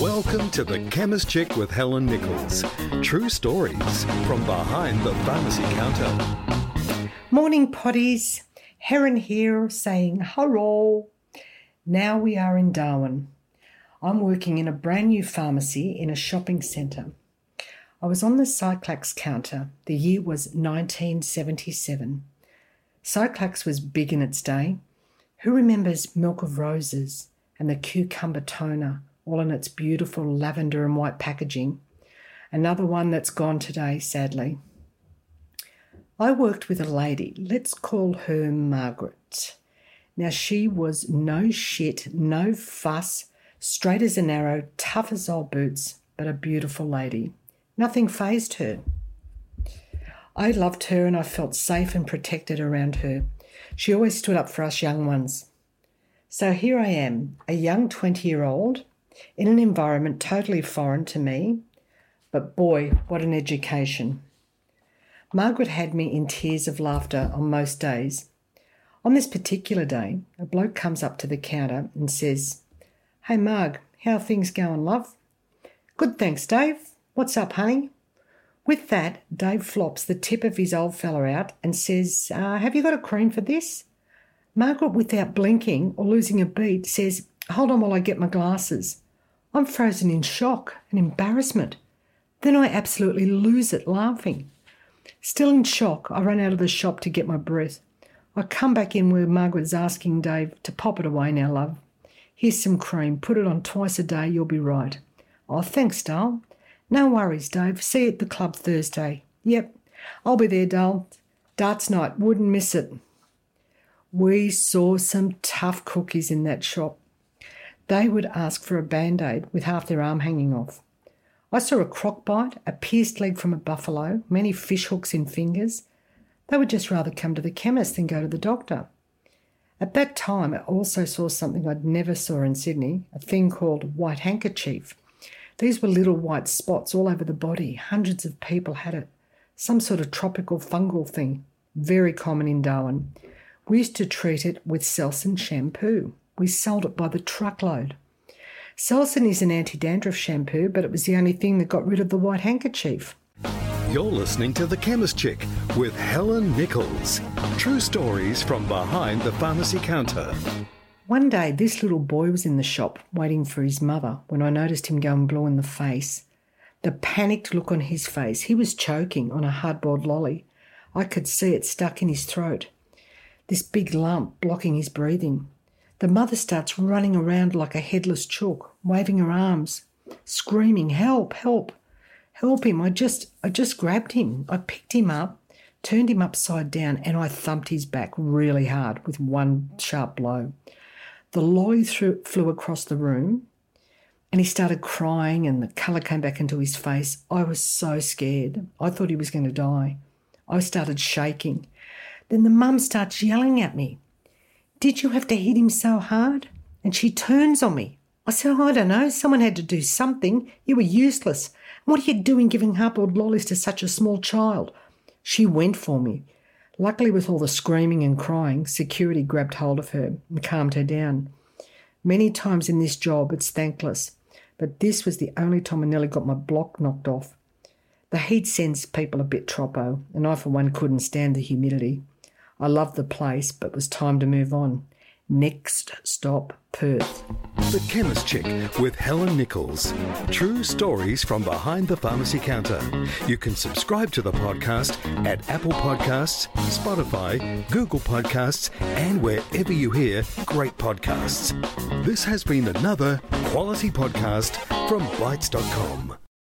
Welcome to The Chemist Chick with Helen Nichols. True stories from behind the pharmacy counter. Morning, potties. Helen here saying hello. Now we are in Darwin. I'm working in a brand new pharmacy in a shopping centre. I was on the Cyclax counter. The year was 1977. Cyclax was big in its day. Who remembers Milk of Roses and the cucumber toner, all in its beautiful lavender and white packaging? Another one that's gone today, sadly. I worked with a lady, let's call her Margaret. Now, she was no shit, no fuss, straight as an arrow, tough as old boots, but a beautiful lady. Nothing phased her. I loved her and I felt safe and protected around her. She always stood up for us young ones. So here I am, a young 20 year old, in an environment totally foreign to me, but boy, what an education. Margaret had me in tears of laughter on most days. On this particular day, a bloke comes up to the counter and says, Hey Marg, how things going, love? Good, thanks, Dave. What's up, honey? With that, Dave flops the tip of his old fella out and says, uh, Have you got a cream for this? Margaret, without blinking or losing a beat, says, Hold on while I get my glasses. I'm frozen in shock and embarrassment. Then I absolutely lose it laughing. Still in shock, I run out of the shop to get my breath. I come back in where Margaret's asking Dave to pop it away now, love. Here's some cream. Put it on twice a day, you'll be right. Oh, thanks, Dale. No worries, Dave. See you at the club Thursday. Yep, I'll be there, Dale. Darts night, wouldn't miss it. We saw some tough cookies in that shop. They would ask for a band aid with half their arm hanging off. I saw a croc bite, a pierced leg from a buffalo, many fish hooks in fingers. They would just rather come to the chemist than go to the doctor. At that time, I also saw something I'd never saw in Sydney, a thing called white handkerchief. These were little white spots all over the body. Hundreds of people had it. Some sort of tropical fungal thing, very common in Darwin. We used to treat it with Selsun shampoo. We sold it by the truckload. Selsun is an anti dandruff shampoo, but it was the only thing that got rid of the white handkerchief. You're listening to The Chemist Chick with Helen Nichols. True stories from behind the pharmacy counter. One day, this little boy was in the shop waiting for his mother when I noticed him going blue in the face. The panicked look on his face, he was choking on a hard-boiled lolly. I could see it stuck in his throat. This big lump blocking his breathing. The mother starts running around like a headless chook, waving her arms, screaming, "Help! Help! Help him!" I just, I just grabbed him. I picked him up, turned him upside down, and I thumped his back really hard with one sharp blow. The lolly threw, flew across the room, and he started crying, and the colour came back into his face. I was so scared. I thought he was going to die. I started shaking. Then the mum starts yelling at me. Did you have to hit him so hard? And she turns on me. I said, oh, I don't know. Someone had to do something. You were useless. What are you doing giving hard-boiled lollies to such a small child? She went for me. Luckily, with all the screaming and crying, security grabbed hold of her and calmed her down. Many times in this job, it's thankless, but this was the only time I nearly got my block knocked off. The heat sends people a bit troppo, and I, for one, couldn't stand the humidity. I loved the place, but it was time to move on. Next stop, Perth. The Chemist Chick with Helen Nichols. True stories from behind the pharmacy counter. You can subscribe to the podcast at Apple Podcasts, Spotify, Google Podcasts, and wherever you hear great podcasts. This has been another quality podcast from Bitesz.com.